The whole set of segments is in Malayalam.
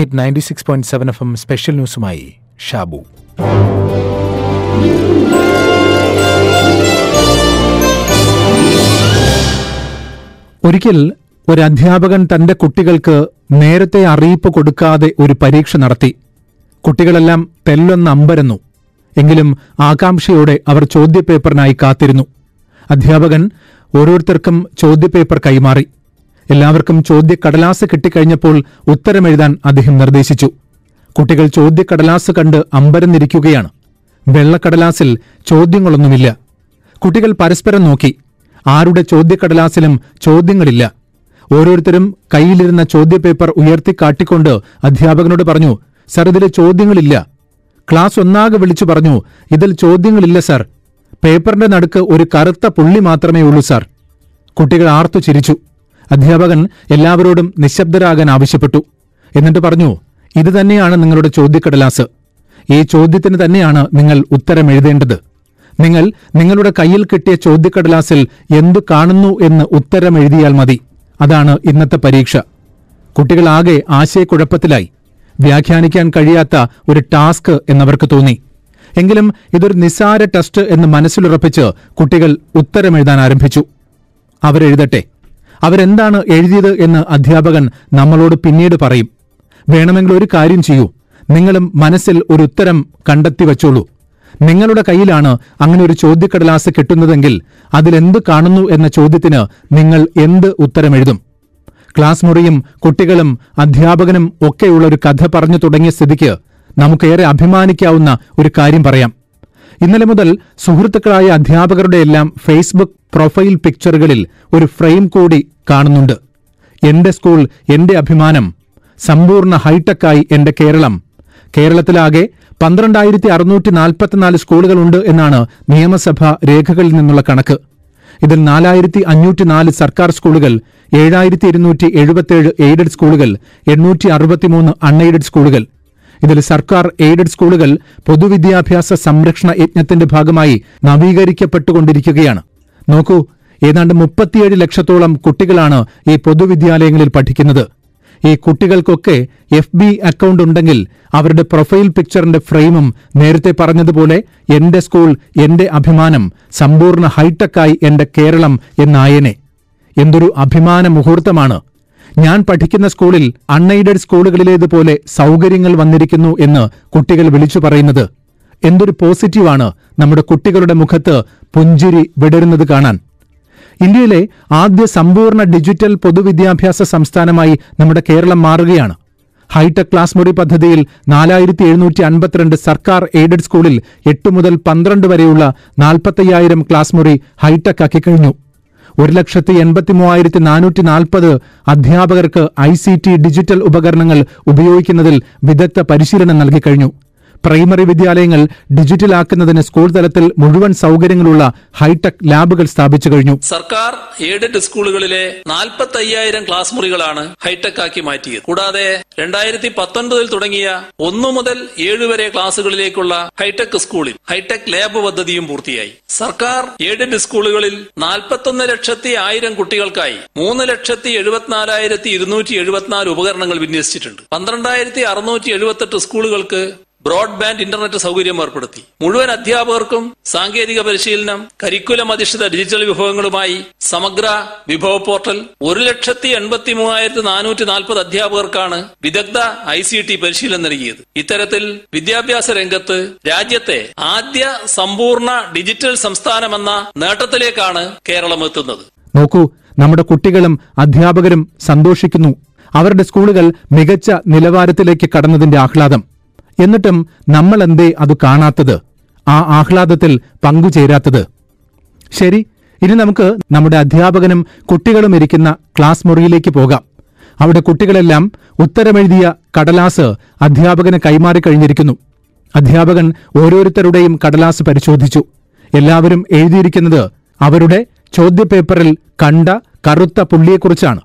Hit ninety six point seven F M special ന്യൂസുമായി Shabu. ഒരിക്കൽ ഒരു അധ്യാപകൻ തന്റെ കുട്ടികൾക്ക് നേരത്തെ അറിയിപ്പ് കൊടുക്കാതെ ഒരു പരീക്ഷ നടത്തി. കുട്ടികളെല്ലാം തെല്ലൊന്ന് അമ്പരന്നു. എങ്കിലും ആകാംക്ഷയോടെ അവർ ചോദ്യപേപ്പറിനായി കാത്തിരുന്നു. അധ്യാപകൻ ഓരോരുത്തർക്കും ചോദ്യപേപ്പർ കൈമാറി. എല്ലാവർക്കും ചോദ്യക്കടലാസ് കിട്ടിക്കഴിഞ്ഞപ്പോൾ ഉത്തരമെഴുതാൻ അദ്ദേഹം നിർദ്ദേശിച്ചു. കുട്ടികൾ ചോദ്യക്കടലാസ് കണ്ട് അമ്പരന്നിരിക്കുകയാണ്. വെള്ളക്കടലാസിൽ ചോദ്യങ്ങളൊന്നുമില്ല. കുട്ടികൾ പരസ്പരം നോക്കി. ആരുടെ ചോദ്യക്കടലാസിലും ചോദ്യങ്ങളില്ല. ഓരോരുത്തരും കയ്യിലിരുന്ന ചോദ്യപേപ്പർ ഉയർത്തിക്കാട്ടിക്കൊണ്ട് അധ്യാപകനോട് പറഞ്ഞു സർ ഇതിൽ ചോദ്യങ്ങളില്ല. ക്ലാസ് ഒന്നാകെ വിളിച്ചു പറഞ്ഞു ഇതിൽ ചോദ്യങ്ങളില്ല സർ. പേപ്പറിന്റെ നടുക്ക് ഒരു കറുത്ത പുള്ളി മാത്രമേ ഉള്ളൂ സർ. കുട്ടികൾ ആർത്തു ചിരിച്ചു. അധ്യാപകൻ എല്ലാവരോടും നിശബ്ദരാകാൻ ആവശ്യപ്പെട്ടു. എന്നിട്ട് പറഞ്ഞു ഇത് തന്നെയാണ് നിങ്ങളുടെ ചോദ്യക്കടലാസ്. ഈ ചോദ്യത്തിന് തന്നെയാണ് നിങ്ങൾ ഉത്തരം എഴുതേണ്ടത്. നിങ്ങൾ നിങ്ങളുടെ കയ്യിൽ കിട്ടിയ ചോദ്യക്കടലാസിൽ എന്തു കാണുന്നു എന്ന് ഉത്തരം എഴുതിയാൽ മതി. അതാണ് ഇന്നത്തെ പരീക്ഷ. കുട്ടികളാകെ ആശയക്കുഴപ്പത്തിലായി. വ്യാഖ്യാനിക്കാൻ കഴിയാത്ത ഒരു ടാസ്ക് എന്നവർക്ക് തോന്നി. എങ്കിലും ഇതൊരു നിസ്സാര ടെസ്റ്റ് എന്ന് മനസ്സിലുറപ്പിച്ച് കുട്ടികൾ ഉത്തരമെഴുതാൻ ആരംഭിച്ചു. അവരെഴുതട്ടെ. അവരെന്താണ് എഴുതിയത് എന്ന് അധ്യാപകൻ നമ്മളോട് പിന്നീട് പറയും. വേണമെങ്കിൽ ഒരു കാര്യം ചെയ്യൂ. നിങ്ങളും മനസ്സിൽ ഒരു ഉത്തരം കണ്ടെത്തി വച്ചോളൂ. നിങ്ങളുടെ കയ്യിലാണ് അങ്ങനെ ഒരു ചോദ്യക്കടലാസ് കിട്ടുന്നതെങ്കിൽ അതിലെന്ത് കാണുന്നു എന്ന ചോദ്യത്തിന് നിങ്ങൾ എന്ത് ഉത്തരമെഴുതും? ക്ലാസ് മുറിയും കുട്ടികളും അധ്യാപകനും ഒക്കെയുള്ള ഒരു കഥ പറഞ്ഞു തുടങ്ങിയ സ്ഥിതിക്ക് നമുക്കേറെ അഭിമാനിക്കാവുന്ന ഒരു കാര്യം പറയാം. ഇന്നലെ മുതൽ സുഹൃത്തുക്കളായ അധ്യാപകരുടെയെല്ലാം ഫേസ്ബുക്ക് പ്രൊഫൈൽ പിക്ചറുകളിൽ ഒരു ഫ്രെയിം കൂടി കാണുന്നുണ്ട്. എന്റെ സ്കൂൾ എന്റെ അഭിമാനം. സമ്പൂർണ ഹൈടെക്കായി എന്റെ കേരളം. കേരളത്തിലാകെ പന്ത്രണ്ടായിരത്തി അറുന്നൂറ്റി നാൽപ്പത്തിനാല് സ്കൂളുകളുണ്ട് എന്നാണ് നിയമസഭ രേഖകളിൽ നിന്നുള്ള കണക്ക്. ഇതിൽ നാലായിരത്തി അഞ്ഞൂറ്റി നാല് സർക്കാർ സ്കൂളുകൾ ഏഴായിരത്തി ഇരുന്നൂറ്റി എഴുപത്തിയേഴ് എയ്ഡഡ് സ്കൂളുകൾ എണ്ണൂറ്റി അറുപത്തിമൂന്ന് അൺഎയ്ഡഡ് സ്കൂളുകൾ. ഇതിൽ സർക്കാർ എയ്ഡഡ് സ്കൂളുകൾ പൊതുവിദ്യാഭ്യാസ സംരക്ഷണ യജ്ഞത്തിന്റെ ഭാഗമായി നവീകരിക്കപ്പെട്ടുകൊണ്ടിരിക്കുകയാണ്. നോക്കൂ ഏതാണ്ട് മുപ്പത്തിയേഴ് ലക്ഷത്തോളം കുട്ടികളാണ് ഈ പൊതുവിദ്യാലയങ്ങളിൽ പഠിക്കുന്നത്. ഈ കുട്ടികൾക്കൊക്കെ എഫ് ബി അക്കൗണ്ട് ഉണ്ടെങ്കിൽ അവരുടെ പ്രൊഫൈൽ പിക്ചറിന്റെ ഫ്രെയിമും നേരത്തെ പറഞ്ഞതുപോലെ എന്റെ സ്കൂൾ എന്റെ അഭിമാനം സമ്പൂർണ ഹൈടെക്കായി എന്റെ കേരളം എന്നായനെ. എന്തൊരു അഭിമാന മുഹൂർത്തമാണ്. ഞാൻ പഠിക്കുന്ന സ്കൂളിൽ അൺഎയ്ഡഡ് സ്കൂളുകളിലേതുപോലെ സൗകര്യങ്ങൾ വന്നിരിക്കുന്നു എന്ന് കുട്ടികൾ വിളിച്ചു പറയുന്നത്. എന്തൊരു പോസിറ്റീവാണ് നമ്മുടെ കുട്ടികളുടെ മുഖത്ത് പുഞ്ചിരി വിടരുന്നത് കാണാൻ. ഇന്ത്യയിലെ ആദ്യ സമ്പൂർണ ഡിജിറ്റൽ പൊതുവിദ്യാഭ്യാസ സംസ്ഥാനമായി നമ്മുടെ കേരളം മാറുകയാണ്. ഹൈടെക് ക്ലാസ് മുറി പദ്ധതിയിൽ നാലായിരത്തി എഴുന്നൂറ്റി അൻപത്തിരണ്ട് സർക്കാർ എയ്ഡഡ് സ്കൂളിൽ എട്ട് മുതൽ പന്ത്രണ്ട് വരെയുള്ള നാൽപ്പത്തയ്യായിരം ക്ലാസ് മുറി ഹൈടെക് ആക്കി കഴിഞ്ഞു. ഒരു ലക്ഷത്തി എൺപത്തി മൂവായിരത്തി നാനൂറ്റി നാൽപ്പത് അധ്യാപകർക്ക് ഐ സി ടി ഡിജിറ്റൽ ഉപകരണങ്ങൾ ഉപയോഗിക്കുന്നതിൽ വിദഗ്ധ പരിശീലനം നൽകിക്കഴിഞ്ഞു പ്രൈമറി വിദ്യാലയങ്ങൾ ഡിജിറ്റലാക്കുന്നതിന് സ്കൂൾ തലത്തിൽ മുഴുവൻ സൗകര്യങ്ങളുള്ള ഹൈടെക് ലാബുകൾ സ്ഥാപിച്ചു കഴിഞ്ഞു. സർക്കാർ എയ്ഡഡ് സ്കൂളുകളിലെ നാൽപ്പത്തി അയ്യായിരം ക്ലാസ് മുറികളാണ് ഹൈടെക് ആക്കി മാറ്റിയത്. കൂടാതെ രണ്ടായിരത്തി പത്തൊൻപതിൽ തുടങ്ങിയ ഒന്നു മുതൽ ഏഴ് വരെ ക്ലാസുകളിലേക്കുള്ള ഹൈടെക് സ്കൂളിൽ ഹൈടെക് ലാബ് പദ്ധതിയും പൂർത്തിയായി. സർക്കാർ എയ്ഡഡ് സ്കൂളുകളിൽ നാൽപ്പത്തൊന്ന് ലക്ഷത്തി ആയിരം കുട്ടികൾക്കായി മൂന്ന് ലക്ഷത്തി എഴുപത്തിനാലായിരത്തി ഇരുന്നൂറ്റി എഴുപത്തിനാല് ഉപകരണങ്ങൾ വിന്യസിച്ചിട്ടുണ്ട്. പന്ത്രണ്ടായിരത്തി അറുന്നൂറ്റി എഴുപത്തെട്ട് സ്കൂളുകൾക്ക് ബ്രോഡ്ബാൻഡ് ഇന്റർനെറ്റ് സൗകര്യം ഏർപ്പെടുത്തി. മുഴുവൻ അധ്യാപകർക്കും സാങ്കേതിക പരിശീലനം കരിക്കുലം അധിഷ്ഠിത ഡിജിറ്റൽ വിഭവങ്ങളുമായി സമഗ്ര വിഭവ പോർട്ടൽ ഒരു ലക്ഷത്തി എൺപത്തി മൂവായിരത്തി നാനൂറ്റി നാൽപ്പത് അധ്യാപകർക്കാണ് വിദഗ്ധ ഐ സി ടി പരിശീലനം നൽകിയത്. ഇത്തരത്തിൽ വിദ്യാഭ്യാസ രംഗത്ത് രാജ്യത്തെ ആദ്യ സമ്പൂർണ ഡിജിറ്റൽ സംസ്ഥാനമെന്ന നേട്ടത്തിലേക്കാണ് കേരളം എത്തുന്നത്. നോക്കൂ നമ്മുടെ കുട്ടികളും അധ്യാപകരും സന്തോഷിക്കുന്നു. അവരുടെ സ്കൂളുകൾ മികച്ച നിലവാരത്തിലേക്ക് കടന്നതിന്റെ ആഹ്ലാദം. എന്നിട്ടും നമ്മൾ എന്തേ അത് കാണാത്തത്? ആ ആഹ്ലാദത്തിൽ പങ്കുചേരാത്തത്. ശരി ഇനി നമുക്ക് നമ്മുടെ അധ്യാപകനും കുട്ടികളും ഇരിക്കുന്ന ക്ലാസ് മുറിയിലേക്ക് പോകാം. അവിടെ കുട്ടികളെല്ലാം ഉത്തരമെഴുതിയ കടലാസ് അധ്യാപകന് കൈമാറിക്കഴിഞ്ഞിരിക്കുന്നു അധ്യാപകൻ ഓരോരുത്തരുടെയും കടലാസ് പരിശോധിച്ചു. എല്ലാവരും എഴുതിയിരിക്കുന്നത് അവരുടെ ചോദ്യപേപ്പറിൽ കണ്ട കറുത്ത പുള്ളിയെക്കുറിച്ചാണ്.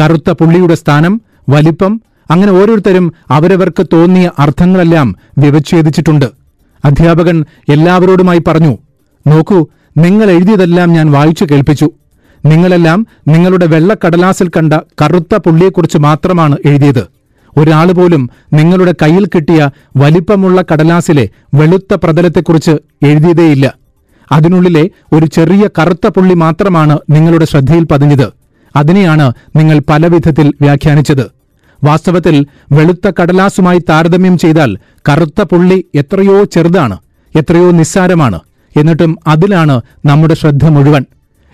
കറുത്ത പുള്ളിയുടെ സ്ഥാനം വലിപ്പം അങ്ങനെ ഓരോരുത്തരും അവരവർക്ക് തോന്നിയ അർത്ഥങ്ങളെല്ലാം വ്യവച്ഛേദിച്ചിട്ടുണ്ട് അധ്യാപകൻ എല്ലാവരോടുമായി പറഞ്ഞു നോക്കൂ നിങ്ങൾ എഴുതിയതെല്ലാം ഞാൻ വായിച്ചു കേൾപ്പിച്ചു. നിങ്ങളെല്ലാം നിങ്ങളുടെ വെള്ളക്കടലാസിൽ കണ്ട കറുത്ത പുള്ളിയെക്കുറിച്ച് മാത്രമാണ് എഴുതിയത്. ഒരാൾ പോലും നിങ്ങളുടെ കയ്യിൽ കിട്ടിയ വലിപ്പമുള്ള കടലാസിലെ വെളുത്ത പ്രതലത്തെക്കുറിച്ച് എഴുതിയതേയില്ല. അതിനുള്ളിലെ ഒരു ചെറിയ കറുത്ത പുള്ളി മാത്രമാണ് നിങ്ങളുടെ ശ്രദ്ധയിൽ പതിഞ്ഞത്. അതിനെയാണ് നിങ്ങൾ പലവിധത്തിൽ വ്യാഖ്യാനിച്ചത്. വാസ്തവത്തിൽ വെളുത്ത കടലാസുമായി താരതമ്യം ചെയ്താൽ കറുത്ത പുള്ളി എത്രയോ ചെറുതാണ് എത്രയോ നിസ്സാരമാണ്. എന്നിട്ടും അതിലാണ് നമ്മുടെ ശ്രദ്ധ മുഴുവൻ.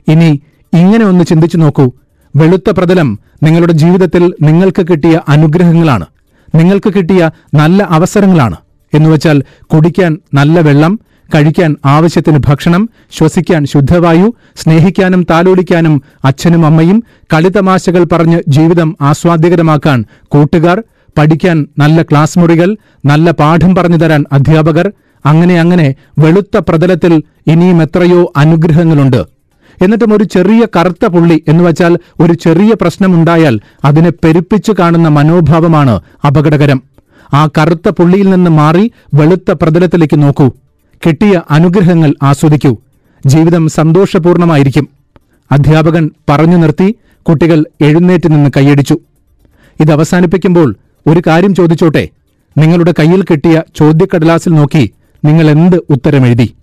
ഇനി ഇങ്ങനെ ഒന്ന് ചിന്തിച്ചു നോക്കൂ. വെളുത്ത പ്രതലം നിങ്ങളുടെ ജീവിതത്തിൽ നിങ്ങൾക്ക് കിട്ടിയ അനുഗ്രഹങ്ങളാണ്. നിങ്ങൾക്ക് കിട്ടിയ നല്ല അവസരങ്ങളാണ്. എന്നുവച്ചാൽ കുടിക്കാൻ നല്ല വെള്ളം കഴിക്കാൻ ആവശ്യത്തിന് ഭക്ഷണം ശ്വസിക്കാൻ ശുദ്ധവായു സ്നേഹിക്കാനും താലോലിക്കാനും അച്ഛനും അമ്മയും കളിതമാശകൾ പറഞ്ഞ് ജീവിതം ആസ്വാദ്യകരമാക്കാൻ കൂട്ടുകാർ പഠിക്കാൻ നല്ല ക്ലാസ് മുറികൾ നല്ല പാഠം പറഞ്ഞു തരാൻ അധ്യാപകർ അങ്ങനെ അങ്ങനെ വെളുത്ത പ്രതലത്തിൽ ഇനിയും എത്രയോ അനുഗ്രഹങ്ങളുണ്ട്. എന്നിട്ടും ഒരു ചെറിയ കറുത്ത പുള്ളി എന്നുവച്ചാൽ ഒരു ചെറിയ പ്രശ്നമുണ്ടായാൽ അതിനെ പെരുപ്പിച്ചു കാണുന്ന മനോഭാവമാണ് അപകടകരം. ആ കറുത്ത പുള്ളിയിൽ നിന്ന് മാറി വെളുത്ത പ്രതലത്തിലേക്ക് നോക്കൂ. കിട്ടിയ അനുഗ്രഹങ്ങൾ ആസ്വദിക്കൂ. ജീവിതം സന്തോഷപൂർണമായിരിക്കും. അധ്യാപകൻ പറഞ്ഞു നിർത്തി കുട്ടികൾ എഴുന്നേറ്റ് നിന്ന് കൈയടിച്ചു. ഇത് അവസാനിപ്പിക്കുമ്പോൾ ഒരു കാര്യം ചോദിച്ചോട്ടെ? നിങ്ങളുടെ കയ്യിൽ കിട്ടിയ ചോദ്യക്കടലാസിൽ നോക്കി നിങ്ങൾ എന്ത് ഉത്തരമെഴുതി?